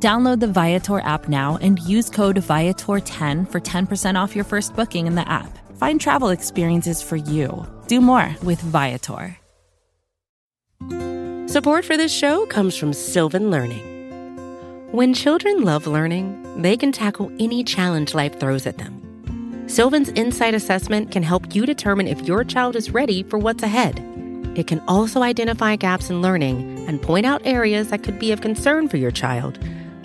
Download the Viator app now and use code Viator10 for 10% off your first booking in the app. Find travel experiences for you. Do more with Viator. Support for this show comes from Sylvan Learning. When children love learning, they can tackle any challenge life throws at them. Sylvan's Insight Assessment can help you determine if your child is ready for what's ahead. It can also identify gaps in learning and point out areas that could be of concern for your child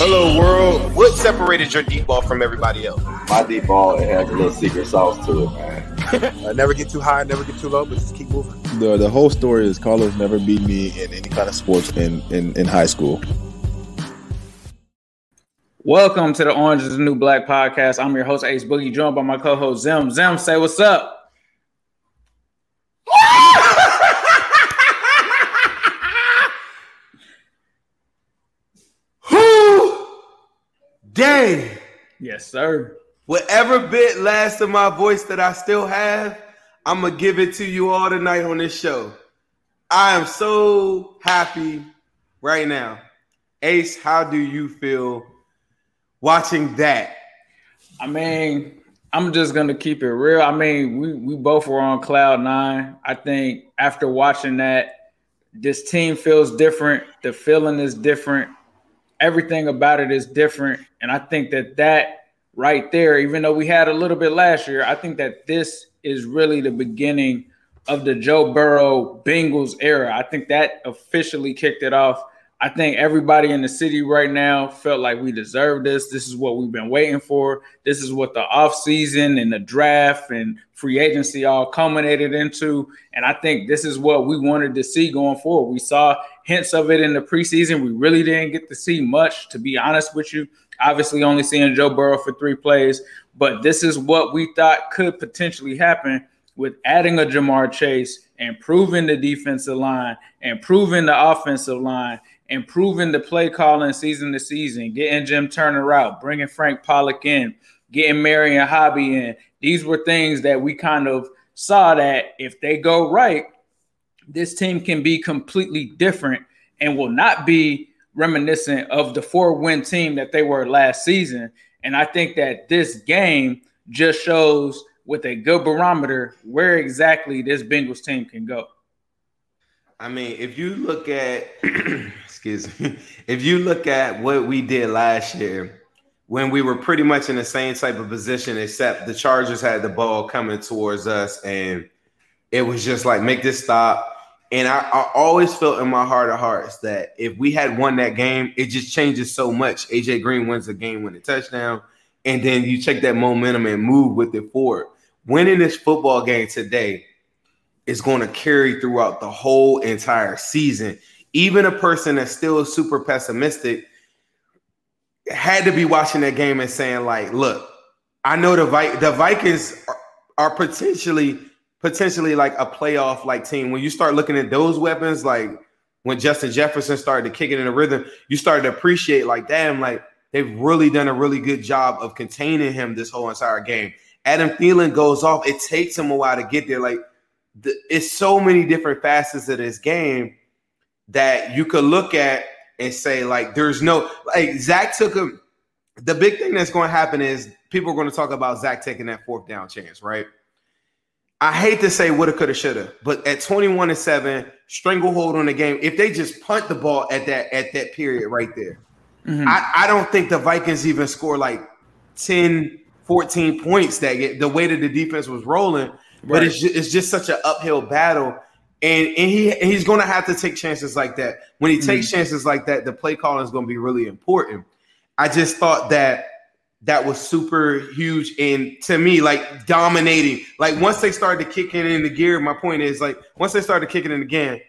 Hello, world. What separated your deep ball from everybody else? My deep ball it has a little secret sauce to it, man. uh, never get too high, never get too low, but just keep moving. The the whole story is Carlos never beat me in any kind of sports in in, in high school. Welcome to the Orange is the New Black podcast. I'm your host Ace Boogie, joined by my co-host Zim. Zim, say what's up. Day. Yes, sir. Whatever bit last of my voice that I still have, I'm gonna give it to you all tonight on this show. I am so happy right now. Ace, how do you feel watching that? I mean, I'm just gonna keep it real. I mean, we we both were on cloud nine. I think after watching that, this team feels different. The feeling is different everything about it is different. And I think that that right there, even though we had a little bit last year, I think that this is really the beginning of the Joe Burrow Bengals era. I think that officially kicked it off. I think everybody in the city right now felt like we deserve this. This is what we've been waiting for. This is what the offseason and the draft and free agency all culminated into. And I think this is what we wanted to see going forward. We saw hints of it in the preseason. We really didn't get to see much, to be honest with you. Obviously, only seeing Joe Burrow for three plays, but this is what we thought could potentially happen with adding a Ja'Marr Chase, improving the defensive line, improving the offensive line, improving the play calling season to season, getting Jim Turner out, bringing Frank Pollack in, getting Marion Hobby in. These were things that we kind of saw that if they go right, this team can be completely different and will not be reminiscent of the four win team that they were last season. And I think that this game just shows with a good barometer where exactly this Bengals team can go. I mean, if you look at, excuse me, if you look at what we did last year, when we were pretty much in the same type of position, except the Chargers had the ball coming towards us, and it was just like, make this stop and I, I, always felt in my heart of hearts that if we had won that game, it just changes so much. AJ Green wins the game, win a touchdown, and then you take that momentum and move with it forward. Winning this football game today is going to carry throughout the whole entire season. even a person that's still super pessimistic had to be watching that game and saying like, look, I know the Vi- the Vikings are, are potentially potentially like a playoff like team. When you start looking at those weapons, like when Justin Jefferson started to kick it in the rhythm, you started to appreciate like, damn, like they've really done a really good job of containing him this whole entire game. Adam Thielen goes off. It takes him a while to get there. Like the, it's so many different facets of this game that you could look at and say like, there's no like Zac took him. The big thing that's going to happen is people are going to talk about Zac taking that fourth down chance, right? I hate to say woulda, coulda, shoulda, but at 21 and 7, stranglehold on the game. If they just punt the ball at that at that period right there, mm-hmm. I, I don't think the Vikings even score like 10, 14 points that get the way that the defense was rolling. Right. But it's just, it's just such an uphill battle. And, and he he's going to have to take chances like that. When he mm-hmm. takes chances like that, the play calling is going to be really important. I just thought that that was super huge and to me like dominating. Like once they started kicking in the gear my point is like once they started kicking in again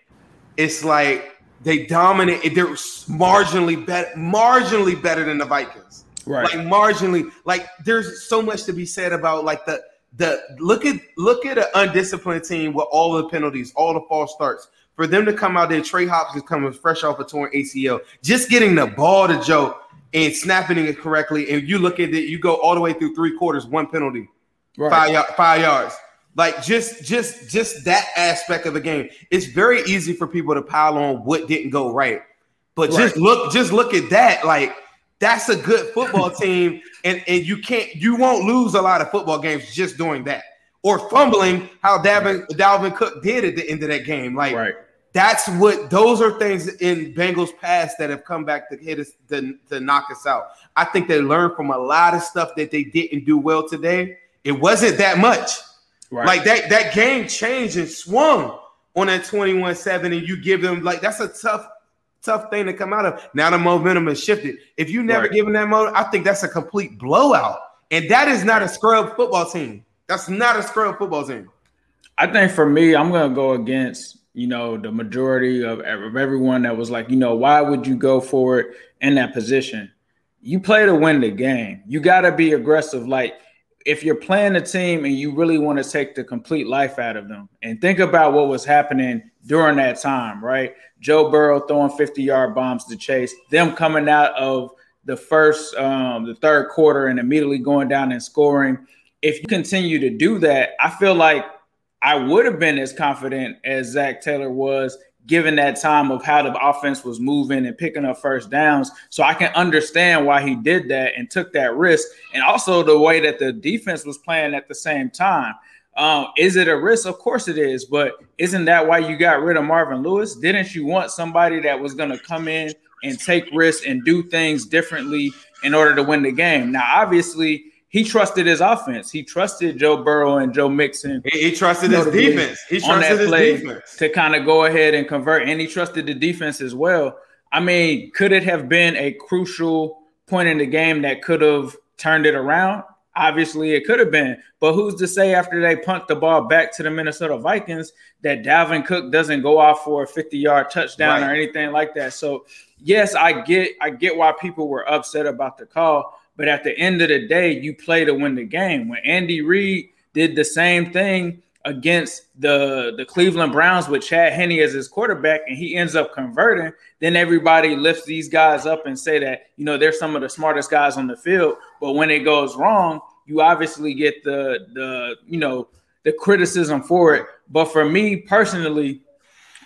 it's like they dominate they're marginally better marginally better than the vikings. Right. Like marginally like there's so much to be said about like the the look at look at an undisciplined team with all the penalties all the false starts. For them to come out there trey hopkins is coming fresh off a torn acl just getting the ball to joe and snapping it correctly, and you look at it, you go all the way through three quarters, one penalty, right. five, five yards. Like just just just that aspect of the game. It's very easy for people to pile on what didn't go right. But right. just look, just look at that. Like that's a good football team, and, and you can't you won't lose a lot of football games just doing that. Or fumbling how Dalvin Dalvin Cook did at the end of that game. Like right that's what those are things in Bengals past that have come back to hit us to, to knock us out. I think they learned from a lot of stuff that they didn't do well today. It wasn't that much. Right. Like that that game changed and swung on that 21-7 and you give them like that's a tough tough thing to come out of. Now the momentum has shifted. If you never right. given that moment, I think that's a complete blowout. And that is not a scrub football team. That's not a scrub football team. I think for me, I'm gonna go against you know, the majority of, of everyone that was like, you know, why would you go for it in that position? You play to win the game. You got to be aggressive. Like, if you're playing a team and you really want to take the complete life out of them, and think about what was happening during that time, right? Joe Burrow throwing 50 yard bombs to Chase, them coming out of the first, um, the third quarter and immediately going down and scoring. If you continue to do that, I feel like I would have been as confident as Zac Taylor was given that time of how the offense was moving and picking up first downs. So I can understand why he did that and took that risk. And also the way that the defense was playing at the same time. Um, is it a risk? Of course it is. But isn't that why you got rid of Marvin Lewis? Didn't you want somebody that was going to come in and take risks and do things differently in order to win the game? Now, obviously, he trusted his offense. He trusted Joe Burrow and Joe Mixon. He, he trusted his defense. He trusted his defense to kind of go ahead and convert, and he trusted the defense as well. I mean, could it have been a crucial point in the game that could have turned it around? Obviously, it could have been. But who's to say after they punt the ball back to the Minnesota Vikings that Dalvin Cook doesn't go off for a 50-yard touchdown right. or anything like that? So, yes, I get I get why people were upset about the call but at the end of the day, you play to win the game. When Andy Reid did the same thing against the the Cleveland Browns with Chad Henne as his quarterback, and he ends up converting, then everybody lifts these guys up and say that you know they're some of the smartest guys on the field. But when it goes wrong, you obviously get the the you know the criticism for it. But for me personally,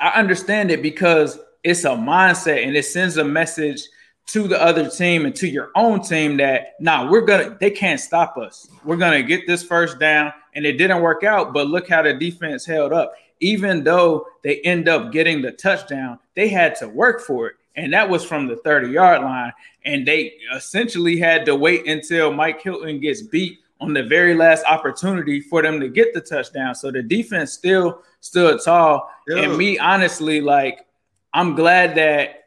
I understand it because it's a mindset and it sends a message to the other team and to your own team that nah, we're gonna they can't stop us. We're gonna get this first down, and it didn't work out. But look how the defense held up. Even though they end up getting the touchdown, they had to work for it, and that was from the 30 yard line. And they essentially had to wait until Mike Hilton gets beat on the very last opportunity for them to get the touchdown. So the defense still stood tall. And me, honestly, like I'm glad that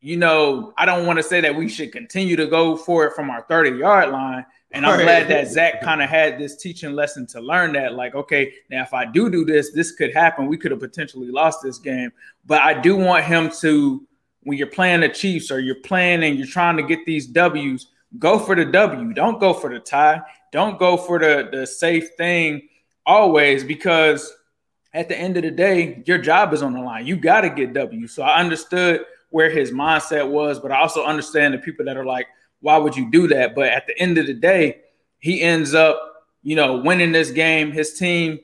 you know, I don't want to say that we should continue to go for it from our 30 yard line, And I'm glad that Zac kind of had this teaching lesson to learn that, like, okay, now if I do do this, this could happen. We could have potentially lost this game. But I do want him to, when you're playing the Chiefs or you're playing and you're trying to get these W's, go for the W. Don't go for the tie. Don't go for the, the safe thing always because at the end of the day, your job is on the line. You got to get W. So I understood where his mindset was, but I also understand the people that are like, why would you do that? But at the end of the day, he ends up, you know, winning this game. His team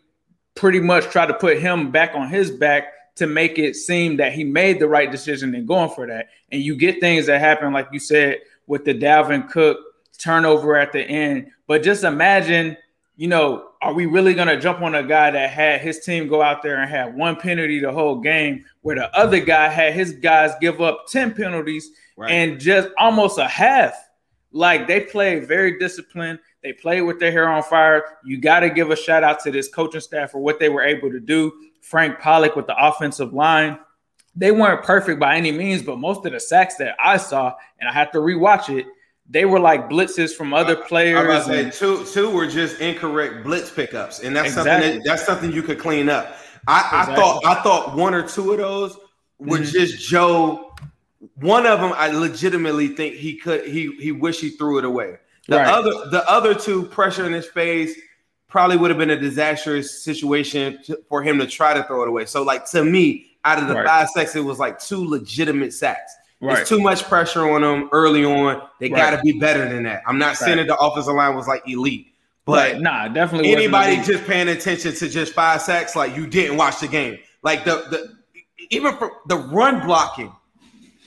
pretty much tried to put him back on his back to make it seem that he made the right decision in going for that. And you get things that happen, like you said, with the Dalvin Cook turnover at the end. But just imagine, you know, are we really going to jump on a guy that had his team go out there and have one penalty the whole game, where the other guy had his guys give up 10 penalties right. and just almost a half? Like they play very disciplined. They play with their hair on fire. You got to give a shout out to this coaching staff for what they were able to do. Frank Pollack with the offensive line. They weren't perfect by any means, but most of the sacks that I saw, and I had to rewatch it, they were like blitzes from other players. I was say two two were just incorrect blitz pickups, and that's exactly. something that, that's something you could clean up. I, exactly. I thought I thought one or two of those were mm-hmm. just Joe. One of them, I legitimately think he could he he wish he threw it away. The right. other the other two pressure in his face probably would have been a disastrous situation to, for him to try to throw it away. So like to me, out of the right. five sacks, it was like two legitimate sacks. Right. It's too much pressure on them early on. They right. got to be better than that. I'm not saying that the offensive line was like elite, but right. nah, definitely anybody just paying attention to just five sacks, like you didn't watch the game. Like the the even for the run blocking,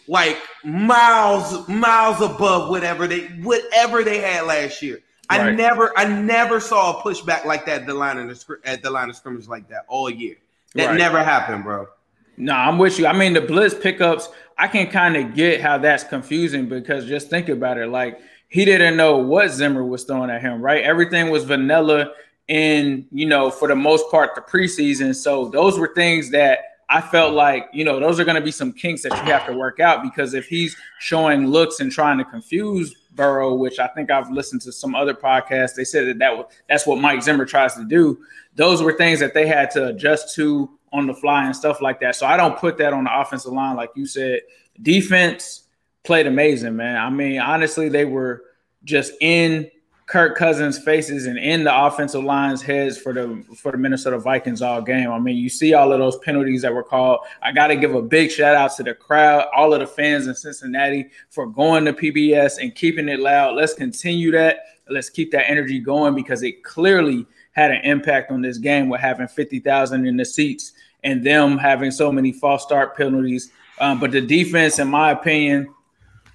like miles miles above whatever they whatever they had last year. I never I never saw a pushback like that at the line of the at the line of scrimmage like that all year. That never happened, bro. No, I'm with you. I mean, the blitz pickups, I can kind of get how that's confusing because just think about it. Like he didn't know what Zimmer was throwing at him, right? Everything was vanilla in, you know, for the most part, the preseason. So those were things that I felt like, you know, those are going to be some kinks that you have to work out because if he's showing looks and trying to confuse Burrow, which I think I've listened to some other podcasts, they said that, that was, that's what Mike Zimmer tries to do. Those were things that they had to adjust to on the fly and stuff like that. So I don't put that on the offensive line, like you said. Defense played amazing, man. I mean, honestly, they were just in Kirk Cousins' faces and in the offensive line's heads for the for the Minnesota Vikings all game. I mean, you see all of those penalties that were called. I got to give a big shout out to the crowd, all of the fans in Cincinnati for going to PBS and keeping it loud. Let's continue that. Let's keep that energy going because it clearly – had an impact on this game with having 50,000 in the seats and them having so many false start penalties. Um, but the defense, in my opinion,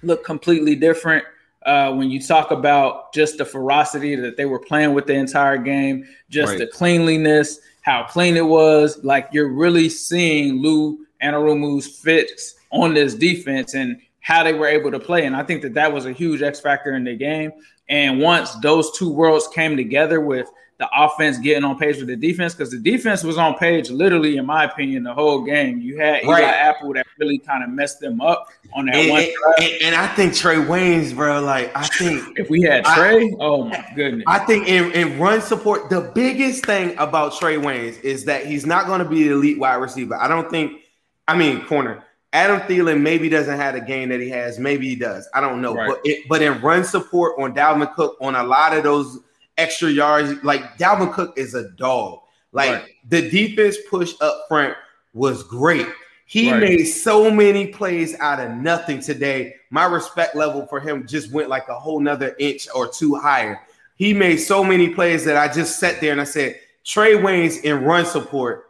looked completely different. Uh, when you talk about just the ferocity that they were playing with the entire game, just right. the cleanliness, how clean it was, like you're really seeing Lou Anarumo's fits on this defense and how they were able to play. And I think that that was a huge X factor in the game. And once those two worlds came together with the offense getting on page with the defense because the defense was on page literally, in my opinion, the whole game. You had Eli Apple that really kind of messed them up on that and, one. And, and, I think Trae Waynes, bro, like I think if we had Trae, I, oh my goodness. I think in, in run support, the biggest thing about Trae Waynes is that he's not going to be the elite wide receiver. I don't think, I mean, corner. Adam Thielen maybe doesn't have the game that he has. Maybe he does. I don't know. Right. But it, but in run support on Dalvin Cook, on a lot of those extra yards. Like Dalvin Cook is a dog. Like right. the defense push up front was great. He right. made so many plays out of nothing today. My respect level for him just went like a whole nother inch or two higher. He made so many plays that I just sat there and I said, Trae Waynes in run support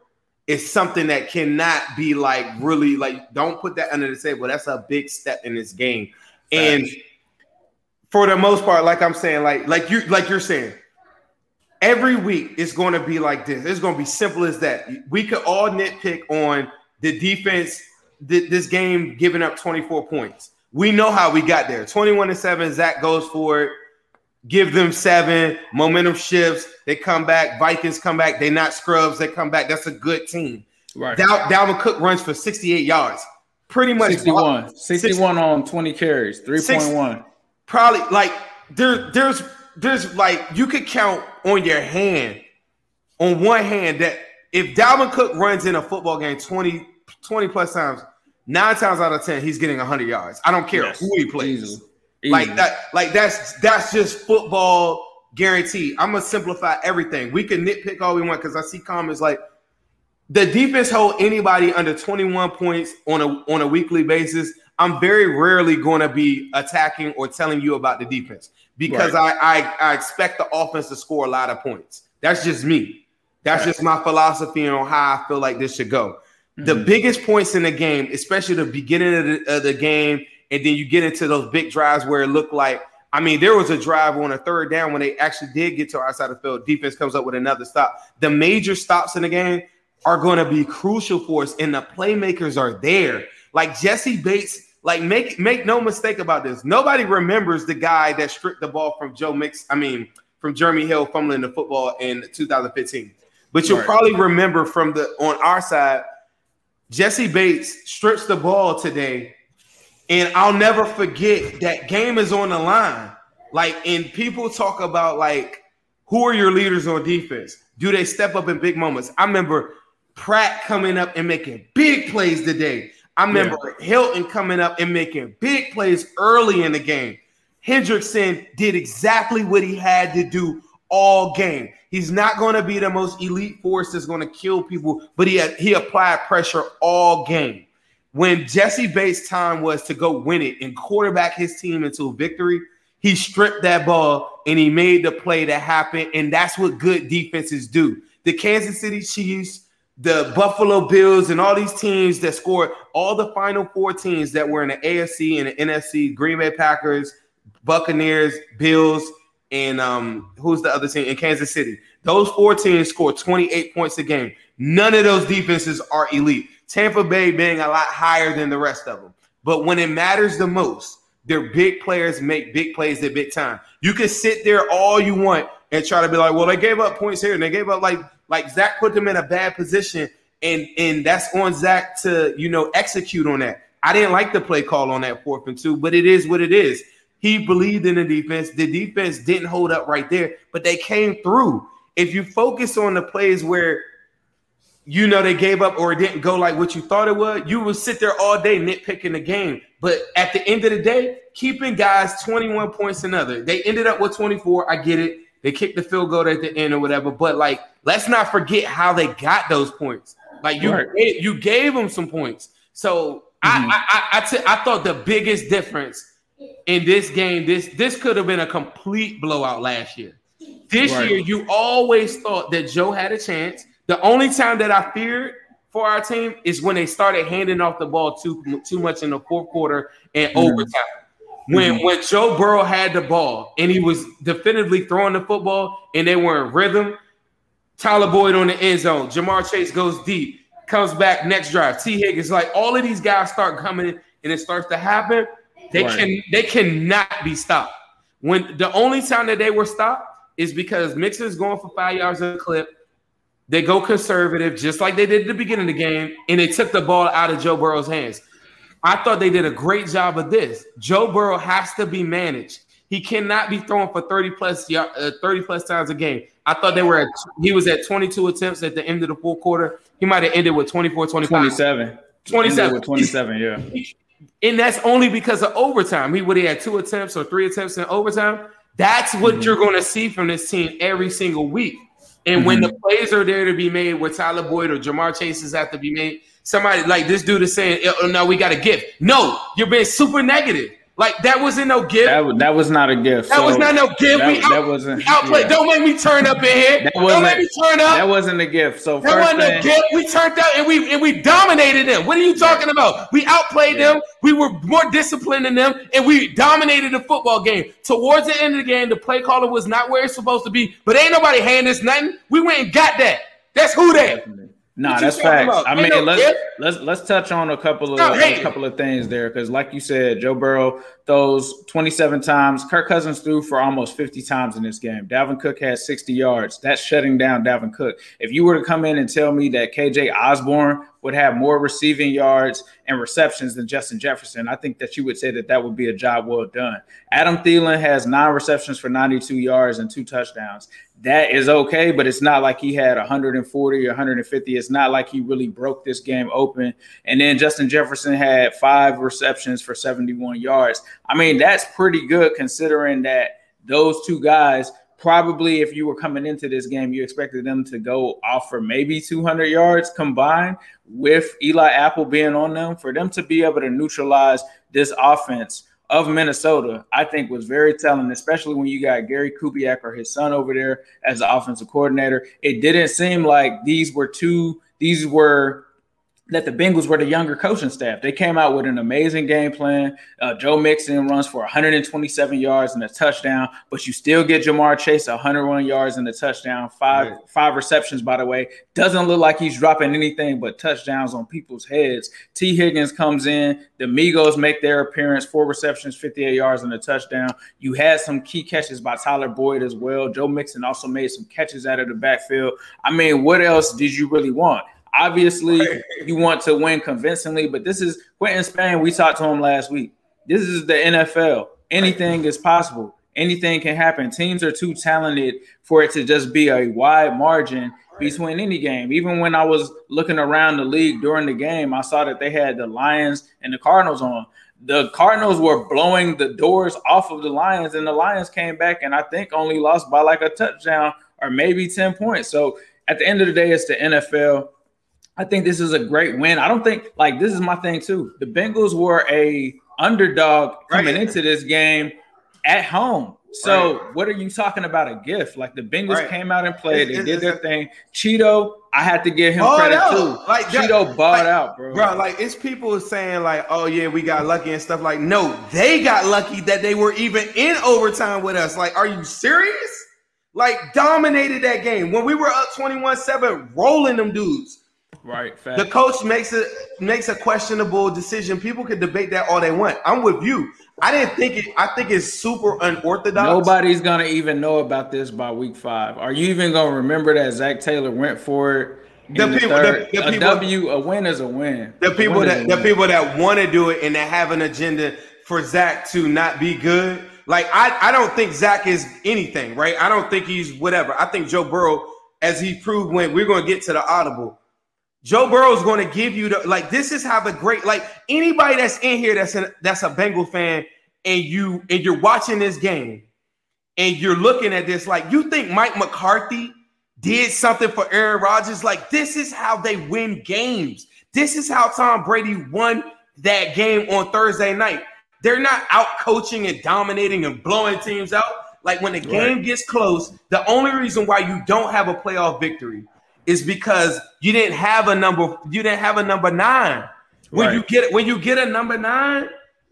is something that cannot be like really like don't put that under the table. That's a big step in this game. And for the most part, like I'm saying, like like you like you're saying, every week it's going to be like this. It's going to be simple as that. We could all nitpick on the defense. This game giving up 24 points. We know how we got there. 21 to seven. Zac goes for it. Give them seven. Momentum shifts. They come back. Vikings come back. They not scrubs. They come back. That's a good team. Right. Dal- Dalvin Cook runs for 68 yards. Pretty much 61. 61 on 20 carries. 3.1 probably like there there's there's like you could count on your hand, on one hand that if Dalvin Cook runs in a football game 20, 20 plus times, nine times out of ten he's getting 100 yards. I don't care Yes. who he plays. Easily. Like that, like that's that's just football guarantee. I'm gonna simplify everything. We can nitpick all we want because I see comments like the defense hold anybody under 21 points on a on a weekly basis. I'm very rarely going to be attacking or telling you about the defense because I, I I expect the offense to score a lot of points. That's just me. That's just my philosophy on how I feel like this should go. The mm-hmm. biggest points in the game, especially the beginning of the, of the game, and then you get into those big drives where it looked like, I mean, there was a drive on a third down when they actually did get to our side of the field. Defense comes up with another stop. The major stops in the game are going to be crucial for us, and the playmakers are there. Like Jessie Bates, like make make no mistake about this. Nobody remembers the guy that stripped the ball from Joe Mix. I mean, from Jeremy Hill fumbling the football in 2015. But you'll Right. probably remember from the on our side, Jessie Bates strips the ball today, and I'll never forget that game is on the line. Like, and people talk about like, who are your leaders on defense? Do they step up in big moments? I remember Pratt coming up and making big plays today. I remember Hilton coming up and making big plays early in the game. Hendrickson did exactly what he had to do all game. He's not going to be the most elite force that's going to kill people, but he had, he applied pressure all game. When Jessie Bates' time was to go win it and quarterback his team into a victory, he stripped that ball and he made the play that happened. And that's what good defenses do. The Kansas City Chiefs, the Buffalo Bills, and all these teams that scored, all the final four teams that were in the AFC and the NFC, Green Bay Packers, Buccaneers, Bills, and um, who's the other team in Kansas City? Those four teams scored 28 points a game. None of those defenses are elite. Tampa Bay being a lot higher than the rest of them. But when it matters the most, their big players make big plays at big time. You can sit there all you want and try to be like, well, they gave up points here and they gave up like like Zac put them in a bad position, and and that's on Zac to you know execute on that. I didn't like the play call on that fourth and two, but it is what it is. He believed in the defense. The defense didn't hold up right there, but they came through. If you focus on the plays where you know they gave up or it didn't go like what you thought it would, you would sit there all day nitpicking the game. But at the end of the day, keeping guys 21 points another. They ended up with 24. I get it. They kicked the field goal at the end or whatever. But like, let's not forget how they got those points. Like you, Right. gave, you gave them some points. So I, mm-hmm. I, I, I, t- I thought the biggest difference in this game, this this could have been a complete blowout last year. This Right. year, you always thought that Joe had a chance. The only time that I feared for our team is when they started handing off the ball too too much in the fourth quarter and mm-hmm. overtime. When mm-hmm. when Joe Burrow had the ball and he was definitively throwing the football and they were in rhythm, Tyler Boyd on the end zone, Ja'Marr Chase goes deep, comes back next drive. Tee Higgins, like all of these guys start coming in and it starts to happen. They Right. can they cannot be stopped. When the only time that they were stopped is because Mixon's going for five yards a clip. They go conservative, just like they did at the beginning of the game, and they took the ball out of Joe Burrow's hands. I thought they did a great job of this. Joe Burrow has to be managed. He cannot be throwing for 30 plus uh, 30 plus times a game. I thought they were at he was at 22 attempts at the end of the fourth quarter. He might have ended with 24, 25. 27. 27. Ended with 27, yeah. And that's only because of overtime. He would have had two attempts or three attempts in overtime. That's what you're going to see from this team every single week. And when the mm-hmm. plays are there to be made, where Tyler Boyd or Ja'Marr Chases have to be made, somebody like this dude is saying, "Oh, "No, we got a gift." No, you're being super negative. Like that wasn't no gift. That, that was not a gift. That was not no gift. That, we out, that wasn't. we outplayed. yeah. Don't make me turn up in here. That Don't wasn't- make me turn up. That wasn't a gift. So That first wasn't no thing, gift. We turned out and we and we dominated them. What are you talking about? We outplayed them. We were more disciplined than them, and we dominated the football game. Towards the end of the game, the play caller was not where it's supposed to be. But ain't nobody handing us nothing. We went and got that. That's who that. Nah, that's facts. about? I mean, let's let's let's touch on a couple of a couple of things there because, like you said, Joe Burrow throws 27 times. Kirk Cousins threw for almost 50 times in this game. Dalvin Cook had 60 yards. That's shutting down Dalvin Cook. If you were to come in and tell me that KJ Osborn would have more receiving yards and receptions than Justin Jefferson, I think that you would say that that would be a job well done. Adam Thielen has nine receptions for 92 yards and two touchdowns. That is okay, but it's not like he had 140 or 150. It's not like he really broke this game open. And then Justin Jefferson had five receptions for 71 yards. I mean, that's pretty good considering that those two guys probably if you were coming into this game, you expected them to go off for maybe 200 yards combined with Eli Apple being on them. For them to be able to neutralize this offense of Minnesota, I think was very telling, especially when you got Gary Kubiak or his son over there as the offensive coordinator. It didn't seem like these were two, these were that the Bengals were the younger coaching staff. They came out with an amazing game plan. Uh, Joe Mixon runs for 127 yards and a touchdown, but you still get Ja'Marr Chase 101 yards and a touchdown, five right. five receptions. By the way, doesn't look like he's dropping anything but touchdowns on people's heads. Tee Higgins comes in. The Migos make their appearance, four receptions, 58 yards and a touchdown. You had some key catches by Tyler Boyd as well. Joe Mixon also made some catches out of the backfield. I mean, what else did you really want? Obviously, you want to win convincingly, but this is Quinton Spain. We talked to him last week. This is the NFL. Anything is possible. Anything can happen. Teams are too talented for it to just be a wide margin between any game. Even when I was looking around the league during the game, I saw that they had the Lions and the Cardinals on. The Cardinals were blowing the doors off of the Lions, and the Lions came back and I think only lost by like a touchdown or maybe 10 points. So at the end of the day, it's the NFL. I think this is a great win. I don't think like this is my thing too. The Bengals were a underdog coming right. into this game at home. So right. what are you talking about a gift? Like the Bengals right. came out and played, it's, they did their thing. Cheeto, I had to give him credit out. too. Like Cheeto that, bought like, out, bro. Bro, like it's people saying like, "Oh yeah, we got lucky and stuff." Like, no, they got lucky that they were even in overtime with us. Like, are you serious? Like dominated that game when we were up 21-7, rolling them dudes. Right. Fact. The coach makes it makes a questionable decision. People can debate that all they want. I'm with you. I didn't think it. I think it's super unorthodox. Nobody's gonna even know about this by week five. Are you even gonna remember that Zac Taylor went for it? The people, the, the, people, a W, a win is a win. The people that the people that want to do it and that have an agenda for Zac to not be good. Like I, I don't think Zac is anything, right? I don't think he's whatever. I think Joe Burrow, as he proved when we're going to get to the audible, Joe Burrow is going to give you the like. This is how the great like anybody that's in here that's a that's a Bengal fan and you and you're watching this game and you're looking at this like you think Mike McCarthy did something for Aaron Rodgers. Like this is how they win games. This is how Tom Brady won that game on Thursday night. They're not out coaching and dominating and blowing teams out. Like when the game gets close, the only reason why you don't have a playoff victory is because you didn't have a number you didn't have a number nine. When right. you get when you get a number nine,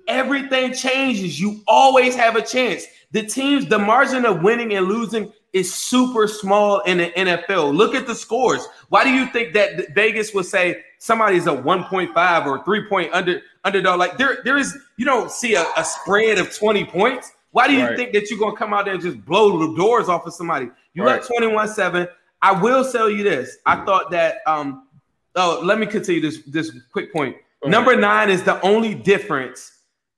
everything changes. You always have a chance. The teams, the margin of winning and losing is super small in the NFL. Look at the scores. Why do you think that Vegas would say somebody's a 1.5 or 3 point under underdog? Like there, there is you don't see a, a spread of 20 points. Why do you right. think that you're gonna come out there and just blow the doors off of somebody? You right. 21-7. I will tell you this. I thought that um oh let me continue this this quick point. Number nine is the only difference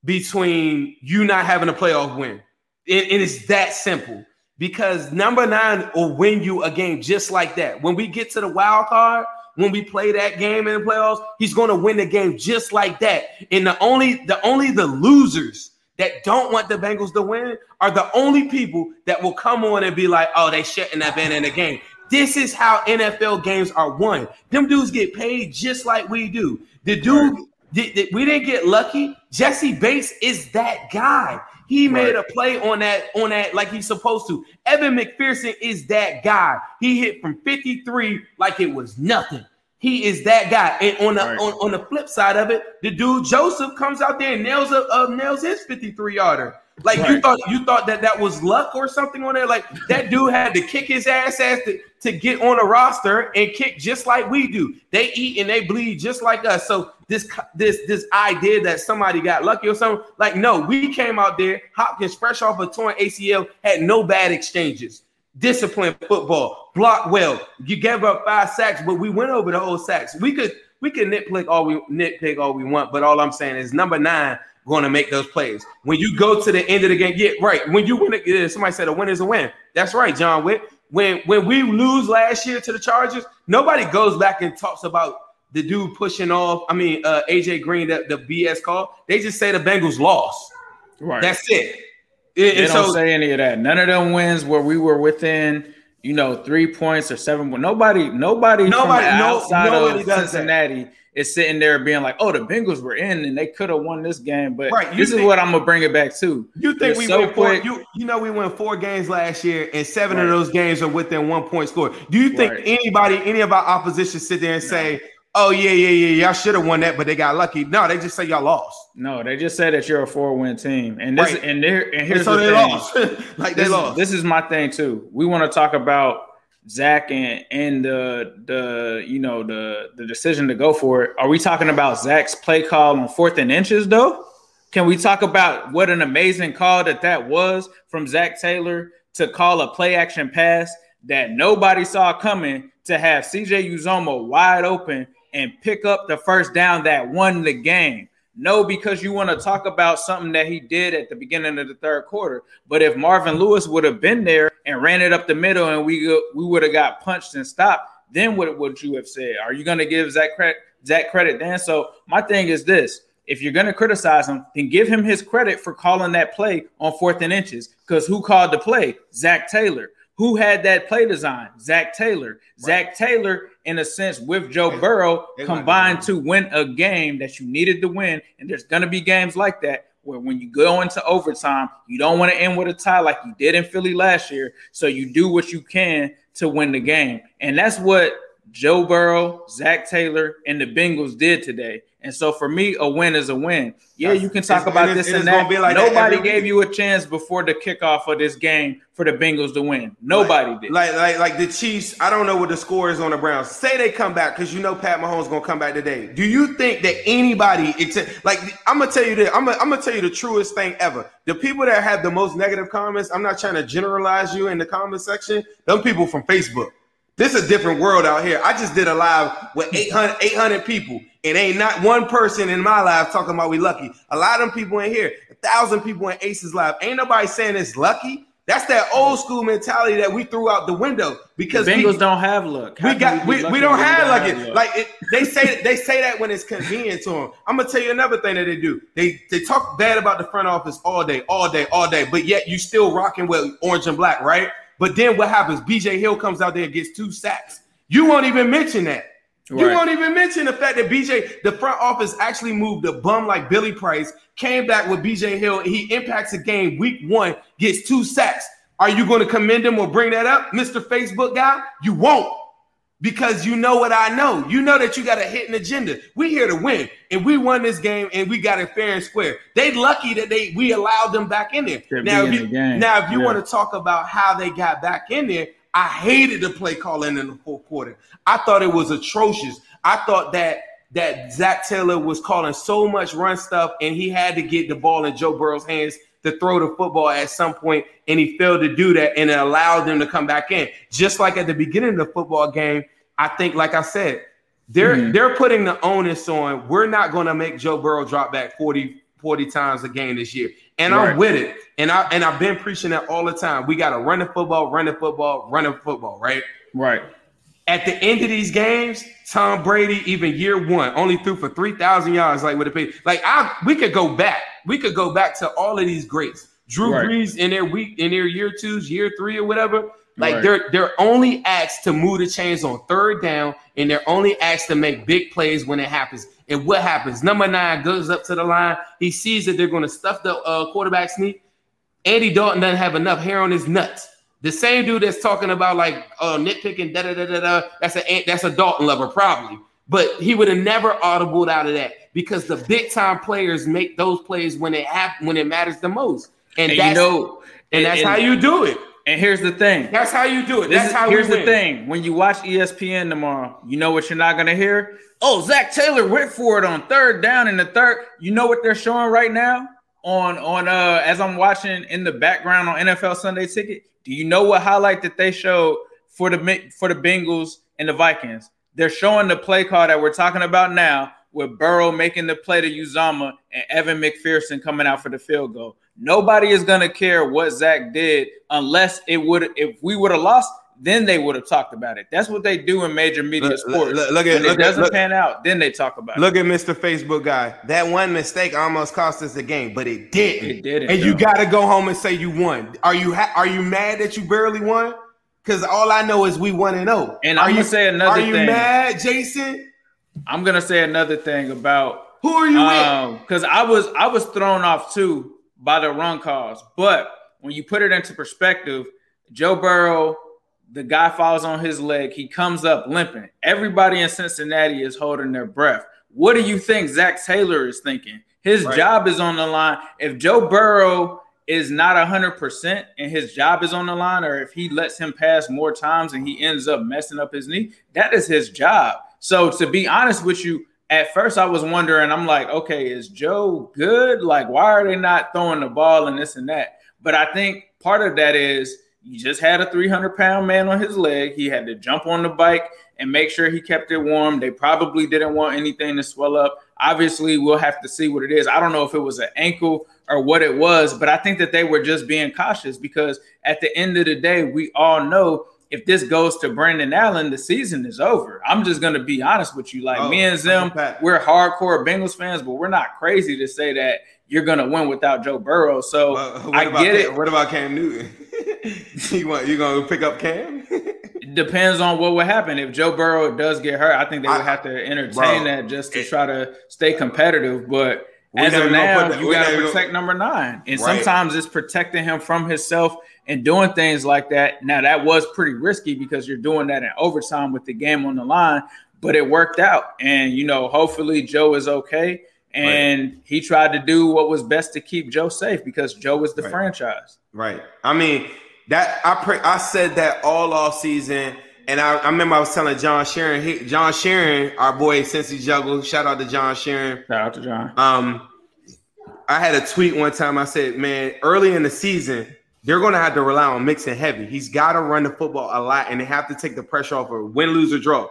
between you not having a playoff win. It, it is that simple because number nine will win you a game just like that. When we get to the wild card, when we play that game in the playoffs, he's going to win the game just like that. And the only the only the losers that don't want the Bengals to win are the only people that will come on and be like, "Oh, they shouldn't have been in the game." This is how NFL games are won. Them dudes get paid just like we do. The dude, did, did, we didn't get lucky. Jessie Bates is that guy. He made right. a play on that on that like he's supposed to. Evan McPherson is that guy. He hit from 53 like it was nothing. He is that guy. And on the right. on, on the flip side of it, the dude Joseph comes out there and nails a, uh, nails his 53 yarder. Like right. you thought you thought that that was luck or something on there. Like that dude had to kick his ass ass to, to get on a roster and kick just like we do. They eat and they bleed just like us. So this this this idea that somebody got lucky or something like no, we came out there. Hopkins fresh off a torn ACL had no bad exchanges. Disciplined football, blocked well. You gave up five sacks, but we went over the whole sacks. We could we can nitpick all we nitpick all we want, but all I'm saying is number nine going to make those plays. When you go to the end of the game, yeah, right. When you win it, yeah, somebody said a win is a win. That's right, John Witt. When when we lose last year to the Chargers, nobody goes back and talks about the dude pushing off. I mean, uh, AJ Green, the, the BS call. They just say the Bengals lost. Right. That's it. They don't so- say any of that. None of them wins where we were within, you know, three points or seven. Nobody, nobody, Nobody- no- outside nobody of. Cincinnati is sitting there being like, "Oh, the Bengals were in and they could have won this game." But Right, this is what I'm gonna bring it back to. You think we so four? quick. You you know we won four games last year, and seven of those games are within one point score. Do you think Right. anybody, any of our opposition, sit there and say, "Oh yeah, yeah, yeah, y'all should have won that, but they got lucky"? No, they just say y'all lost. No, they just say that you're a four-win team, and this Right. and there and And here's so the they thing. lost, like they this, lost. this is my thing too. We want to talk about Zac and and the the you know the the decision to go for it. Are we talking about Zac's play call on fourth and inches though? Can we talk about what an amazing call that that was from Zac Taylor to call a play action pass that nobody saw coming to have CJ Uzomah wide open and pick up the first down that won the game? No, because you want to talk about something that he did at the beginning of the third quarter. But if Marvin Lewis would have been there and ran it up the middle and we we would have got punched and stopped, then what would you have said? Are you going to give Zac credit, Zac credit then? So my thing is this: if you're going to criticize him, then give him his credit for calling that play on fourth and inches. Because who called the play? Zac Taylor. Who had that play design? Zac Taylor. Zac Taylor, in a sense, with Joe Burrow, they combined to win a game that you needed to win. And there's going to be games like that where when you go into overtime, you don't want to end with a tie like you did in Philly last year. So you do what you can to win the game. And that's what Joe Burrow, Zac Taylor, and the Bengals did today. And so for me, a win is a win. Yeah, you can talk it's- about this and and it's gonna that. like Nobody every gave week. you a chance before the kickoff of this game for the Bengals to win. Nobody like, did. Like like like the Chiefs. I don't know what the score is on the Browns. Say they come back because you know Pat Mahomes gonna come back today. Do you think that anybody except like I'm gonna tell you this? I'm gonna, I'm gonna tell you the truest thing ever. The people that have the most negative comments. I'm not trying to generalize you in the comment section. Them people from Facebook. This is a different world out here. I just did a live with hmm. 800, 800 people, and ain't not one person in my live talking about we lucky. A lot of them people in here, a thousand people in Aces live. Ain't nobody saying it's lucky. That's that hmm. old school mentality that we threw out the window The because Bengals we, don't have luck. How we got be we, we don't have like have it. luck? Like it, they say they say that when it's convenient to them. I'm gonna tell you another thing that they do. They they talk bad about the front office all day, all day, all day, but yet you still rocking with orange and black, right? But then what happens? BJ Hill comes out there and gets two sacks. You won't even mention that. You won't even mention the fact that BJ, the front office actually moved a bum like Billy Price, came back with BJ Hill. He impacts the game week one, gets two sacks. Are you going to commend him or bring that up, Mr. Facebook guy? You won't. Because you know what I know. You know that you got a hidden agenda. We here to win. And we won this game and we got it fair and square. They lucky that they we allowed them back in there. Now, if you, now, if you Yeah. want to talk about how they got back in there, I hated the play calling in the fourth quarter. I thought it was atrocious. I thought that that Zac Taylor was calling so much run stuff, and he had to get the ball in Joe Burrow's hands to throw the football at some point, and he failed to do that, and it allowed them to come back in. Just like at the beginning of the football game, I think, like I said, they're Mhm. they're putting the onus on. We're not going to make Joe Burrow drop back 40, 40 times a game this year, and Right. I'm with it. And I and I've been preaching that all the time. We got to run the football, run the football, run the football, right? right. At the end of these games, Tom Brady, even year one, only threw for three thousand yards. Like with a pay, like I, we could go back. We could go back to all of these greats. Drew Right. Brees in their week, in their year twos, year three, or whatever. Like Right. they're they're only asked to move the chains on third down, and they're only asked to make big plays when it happens. And what happens? Number nine goes up to the line. He sees that they're going to stuff the uh, quarterback's knee. Andy Dalton doesn't have enough hair on his nuts. The same dude that's talking about like uh, nitpicking, da da da da da. That's a that's a Dalton lover probably, but he would have never audibled out of that because the big time players make those plays when it happen when it matters the most, and, And, that's you know, and that's how you do it. And here's the thing. That's how you do it. This That's is- how here's the thing. When you watch ESPN tomorrow, you know what you're not gonna hear? Oh, Zac Taylor went for it on third down in the third. You know what they're showing right now on on uh as I'm watching in the background on NFL Sunday Ticket. Do you know what highlight that they showed for the for the Bengals and the Vikings? They're showing the play call that we're talking about now with Burrow making the play to Uzomah and Evan McPherson coming out for the field goal. Nobody is gonna care what Zac did unless it would if we would have lost, then they would have talked about it. That's what they do in major media Look- sports. look- look at- when it look at- doesn't look- pan out, then they talk about it. Look at Mr. Facebook guy. That one mistake almost cost us the game, but it didn't. It didn't, And you got to go home and say you won. Are you ha- are you mad that you barely won? Because all I know is we won and zero. And are I'm you gonna say another Are you thing. mad, Jason? I'm gonna say another thing about Who are you with? um because I was I was thrown off too by the run calls, but when you put it into perspective, Joe Burrow, the guy falls on his leg, he comes up limping. Everybody in Cincinnati is holding their breath. What do you think Zac Taylor is thinking? His Right. job is on the line. If Joe Burrow is not 100% and his job is on the line, or if he lets him pass more times and he ends up messing up his knee, that is his job. So, to be honest with you, at first I was wondering, I'm like, okay, is Joe good? Like, why are they not throwing the ball and this and that? But I think part of that is you just had a 300 pound man on his leg. He had to jump on the bike and make sure he kept it warm. They probably didn't want anything to swell up. Obviously, we'll have to see what it is. I don't know if it was an ankle or what it was, but I think that they were just being cautious because at the end of the day, we all know if this goes to Brandon Allen, the season is over. I'm just gonna be honest with you. Like Oh, me and Zim, we're hardcore Bengals fans, but we're not crazy to say that you're gonna win without Joe Burrow. So Well, what I about get Cam, it. What about Cam Newton? you want you gonna pick up Cam? Depends on what would happen. If Joe Burrow does get hurt, I think they would I- have to entertain Bro, that just to it- try to stay competitive. But as of now, that- you got to never gonna- protect number nine. And Right. sometimes it's protecting him from himself and doing things like that. Now, that was pretty risky because you're doing that in overtime with the game on the line, but it worked out. And, you know, hopefully Joe is okay. And he tried to do what was best to keep Joe safe because Joe is the Right. franchise. Right. I mean, that I pre- I said that all off season, and I, I remember I was telling John Sheeran, he, John Sheeran, our boy Cincy Jungle, shout out to John Sheeran. Shout out to John. Um, I had a tweet one time. I said, man, early in the season, they're going to have to rely on Mixon heavy. He's got to run the football a lot, and they have to take the pressure off of win, lose, or draw.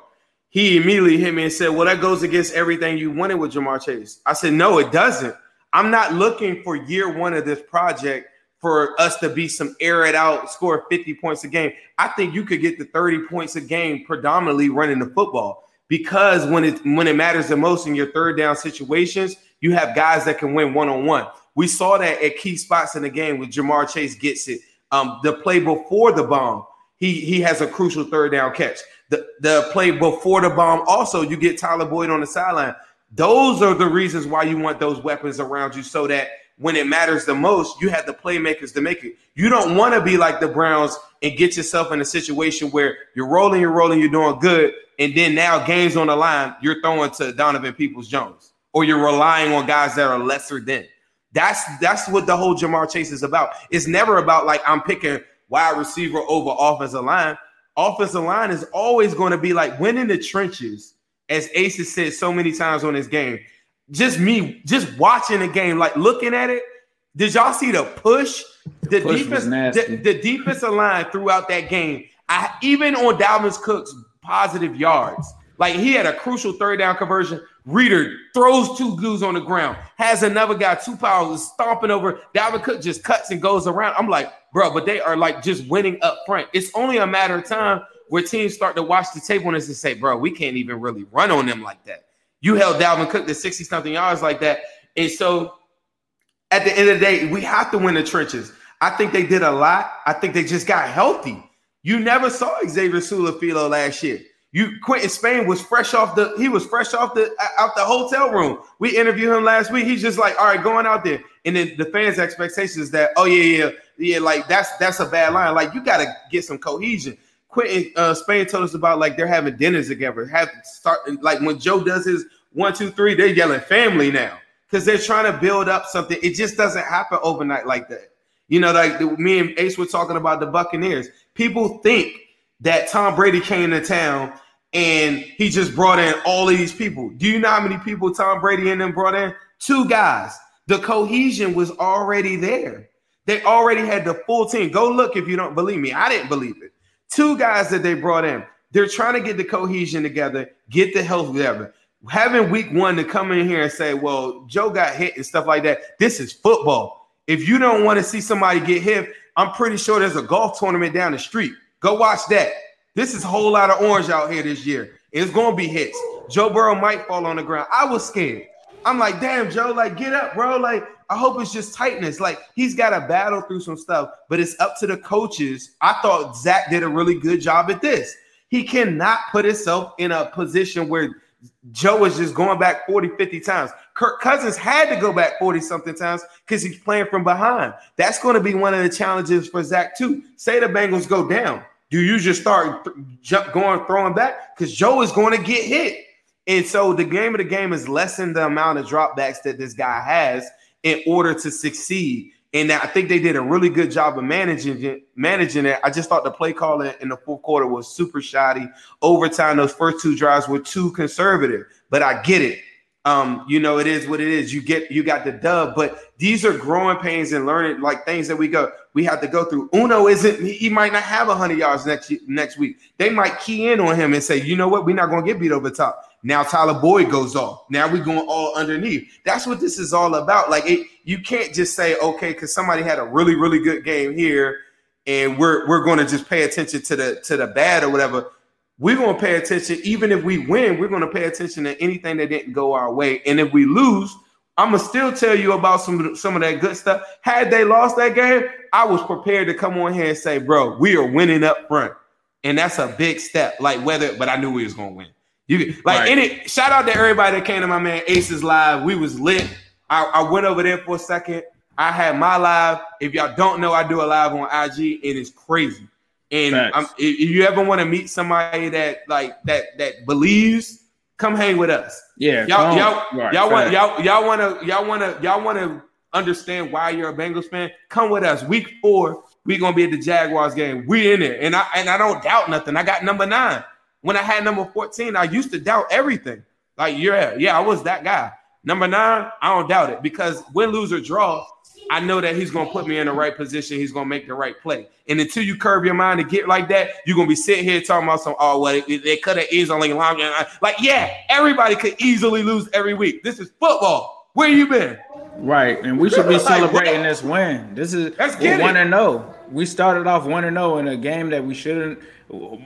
He immediately hit me and said, well, that goes against everything you wanted with Ja'Marr Chase. I said, no, it doesn't. I'm not looking for year one of this project for us to be some air it out, score 50 points a game. I think you could get the 30 points a game predominantly running the football because when it when it matters the most in your third down situations, you have guys that can win one on one. We saw that at key spots in the game with Ja'Marr Chase gets it. Um, the play before the bomb, he he has a crucial third down catch. The the play before the bomb, also you get Tyler Boyd on the sideline. Those are the reasons why you want those weapons around you so that when it matters the most, you have the playmakers to make it. You don't want to be like the Browns and get yourself in a situation where you're rolling, you're rolling, you're doing good, and then now games on the line, you're throwing to Donovan Peoples Jones, or you're relying on guys that are lesser than. That's that's what the whole Ja'Marr Chase is about. It's never about like I'm picking wide receiver over offensive line. Offensive line is always going to be like win in the trenches, as Ace has said so many times on this game. Just me, just watching the game, like looking at it. Did y'all see the push? The push was defense, the, the defensive line throughout that game. I even on Dalvin Cook's positive yards, like he had a crucial third down conversion. Reader throws two glues on the ground, has another guy two powers stomping over. Dalvin Cook just cuts and goes around. I'm like, bro, but they are like just winning up front. It's only a matter of time where teams start to watch the tape on us and say, bro, we can't even really run on them like that. You held Dalvin Cook to 60 something yards like that. And so at the end of the day, we have to win the trenches. I think they did a lot. I think they just got healthy. You never saw Xavier Su'a-Filo last year. You Quinton Spain was fresh off the he was fresh off the out the hotel room. We interviewed him last week. He's just like, all right, going out there. And then the fans' expectations that, oh yeah, yeah, yeah, like that's that's a bad line. Like you gotta get some cohesion. Quinton uh, Spain told us about like they're having dinners together. Have start like when Joe does his one, two, three, they're yelling family now because they're trying to build up something. It just doesn't happen overnight like that. You know, like me and Ace were talking about the Buccaneers. People think that Tom Brady came to town and he just brought in all of these people. Do you know how many people Tom Brady and them brought in? Two guys. The cohesion was already there. They already had the full team. Go look if you don't believe me. I didn't believe it. Two guys that they brought in. They're trying to get the cohesion together, get the health together. Having week one to come in here and say, well, Joe got hit and stuff like that. This is football. If you don't want to see somebody get hit, I'm pretty sure there's a golf tournament down the street. Go watch that. This is a whole lot of orange out here this year. It's gonna be hits. Joe Burrow might fall on the ground. I was scared. I'm like, damn, Joe, like get up, bro. Like, I hope it's just tightness. Like he's got to battle through some stuff, but it's up to the coaches. I thought Zac did a really good job at this. He cannot put himself in a position where Joe is just going back 40, 50 times. Kirk Cousins had to go back 40 something times because he's playing from behind. That's going to be one of the challenges for Zac, too. Say the Bengals go down. Do you just start jump going throwing back? Because Joe is going to get hit. And so the game of the game is lessen the amount of dropbacks that this guy has in order to succeed. And I think they did a really good job of managing it. Managing it. I just thought the play calling in the fourth quarter was super shoddy. Overtime, those first two drives were too conservative. But I get it. Um, you know, it is what it is. You get you got the dub, but these are growing pains and learning like things that we go we have to go through. Uno isn't he might not have hundred yards next next week. They might key in on him and say, you know what, we're not gonna get beat over the top. Now Tyler Boyd goes off. Now we're going all underneath. That's what this is all about. Like it, you can't just say, okay, because somebody had a really, really good game here, and we're we're going to just pay attention to the to the bad or whatever. We're going to pay attention, even if we win, we're going to pay attention to anything that didn't go our way. And if we lose, I'm gonna still tell you about some some of that good stuff. Had they lost that game, I was prepared to come on here and say, bro, we are winning up front. And that's a big step. Like whether, but I knew we was gonna win. You like right. any shout out to everybody that came to my man Aces live. We was lit. I, I, went over there for a second. I had my live. If y'all don't know, I do a live on IG. It is crazy. And if you ever want to meet somebody that like that that believes, come hang with us. Yeah, y'all y'all, right, y'all want y'all y'all want to y'all want to y'all want to understand why you're a Bengals fan. Come with us. Week four, we gonna be at the Jaguars game. We in it, and I and I don't doubt nothing. I got number nine. When I had number 14, I used to doubt everything. Like, yeah, yeah, I was that guy. Number nine, I don't doubt it because win, lose, or draw, I know that he's gonna put me in the right position. He's gonna make the right play. And until you curve your mind to get like that, you're gonna be sitting here talking about some. Oh, well, they could have easily long. Like, yeah, everybody could easily lose every week. This is football. Where you been? Right, and we should be celebrating this win. This is one and zero. Oh. We started off one and zero oh in a game that we shouldn't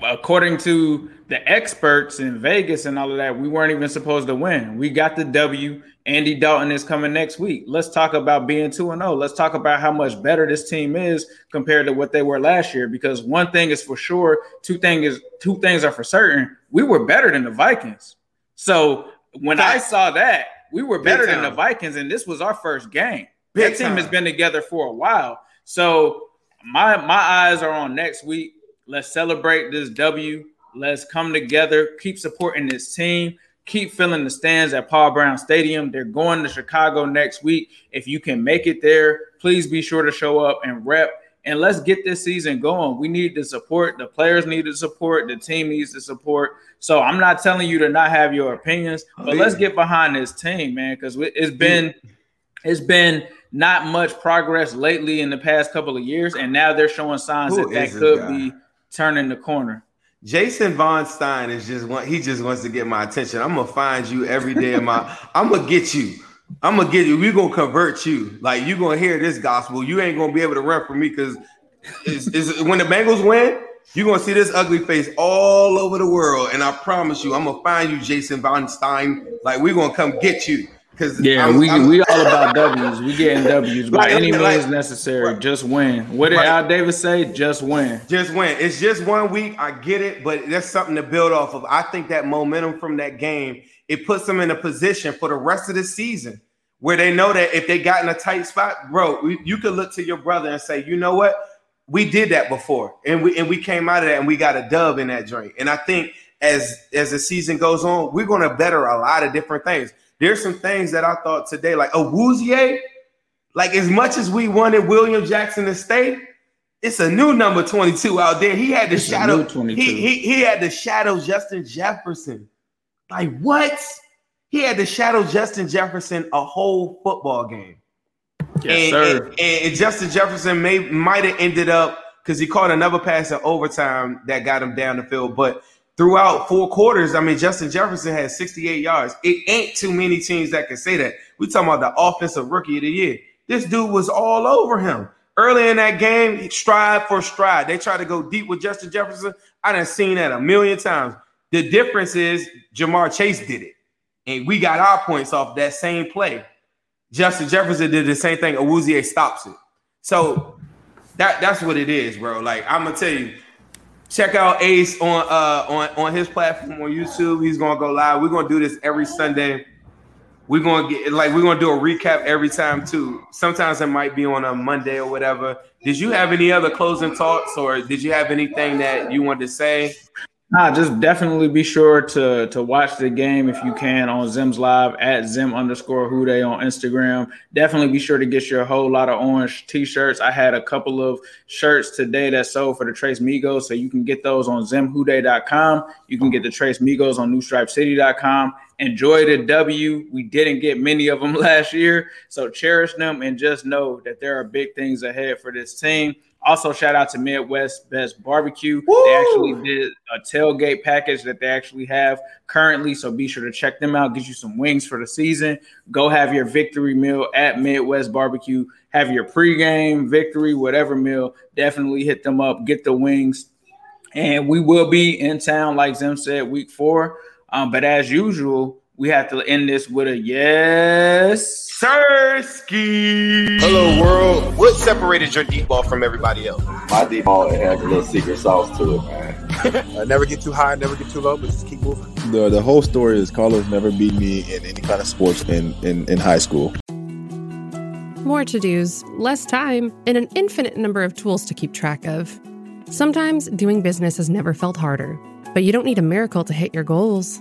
according to the experts in Vegas and all of that, we weren't even supposed to win. We got the W. Andy Dalton is coming next week. Let's talk about being 2 and 0. Let's talk about how much better this team is compared to what they were last year because one thing is for sure, two things is two things are for certain. We were better than the Vikings. So, when I saw that, we were better than the Vikings and this was our first game. Big that team time. has been together for a while. So, my my eyes are on next week Let's celebrate this W. Let's come together, keep supporting this team, keep filling the stands at Paul Brown Stadium. They're going to Chicago next week. If you can make it there, please be sure to show up and rep. And let's get this season going. We need the support. The players need the support. The team needs the support. So I'm not telling you to not have your opinions, but oh, let's get behind this team, man, because it's been it's been not much progress lately in the past couple of years, and now they're showing signs Who that that could guy? be turning the corner. Jason Von Stein is just one. He just wants to get my attention. I'm gonna find you every day of my. I'm gonna get you. I'm gonna get you. We're gonna convert you. Like you gonna hear this gospel. You ain't gonna be able to run from me because when the Bengals win, you're gonna see this ugly face all over the world. And I promise you, I'm gonna find you, Jason Von Stein. Like we're gonna come get you. Cause yeah, I'm, we I'm, we all about W's. We getting W's by like, any means like, necessary. Right. Just win. What did right. Al Davis say? Just win. Just win. It's just one week. I get it, but that's something to build off of. I think that momentum from that game it puts them in a position for the rest of the season where they know that if they got in a tight spot, bro, you could look to your brother and say, you know what, we did that before, and we and we came out of that and we got a dub in that joint. And I think as as the season goes on, we're going to better a lot of different things. There's some things that I thought today, like oh, a Awuzie, like as much as we wanted William Jackson to stay, it's a new number 22 out there. He had the it's shadow. He, he, he had the shadow Justin Jefferson. Like what? He had the shadow Justin Jefferson a whole football game. Yes, and, sir. And, and Justin Jefferson may might have ended up because he caught another pass in overtime that got him down the field. But throughout four quarters, I mean, Justin Jefferson had 68 yards. It ain't too many teams that can say that. We talking about the offensive rookie of the year. This dude was all over him. Early in that game, stride for stride. They tried to go deep with Justin Jefferson. I done seen that a million times. The difference is Ja'Marr Chase did it. And we got our points off that same play. Justin Jefferson did the same thing. Awuzie stops it. So that that's what it is, bro. Like I'm gonna tell you, check out Ace on uh on on his platform on YouTube. He's gonna go live. We're gonna do this every Sunday. We're gonna get like we're gonna do a recap every time too. Sometimes it might be on a Monday or whatever. Did you have any other closing thoughts, or did you have anything that you wanted to say? Nah, just definitely be sure to to watch the game if you can on Zim's Live at Zim underscore Hude on Instagram. Definitely be sure to get your whole lot of orange t-shirts. I had a couple of shirts today that sold for the Trace Migos, so you can get those on zimhude.com. You can get the Trace Migos on newstripecity.com. Enjoy the W. We didn't get many of them last year, so cherish them and just know that there are big things ahead for this team. Also, shout out to Midwest Best Barbecue. Woo! They actually did a tailgate package that they actually have currently. So be sure to check them out. Get you some wings for the season. Go have your victory meal at Midwest Barbecue. Have your pregame victory, whatever meal. Definitely hit them up. Get the wings. And we will be in town, like Zim said, week four. Um, but as usual, we have to end this with a yes. Sirski. Hello, world. What separated your deep ball from everybody else? My deep ball it has a little secret sauce to it, man. uh, never get too high, never get too low, but just keep moving. The the whole story is Carlos never beat me in any kind of sports in, in, in high school. More to dos, less time, and an infinite number of tools to keep track of. Sometimes doing business has never felt harder, but you don't need a miracle to hit your goals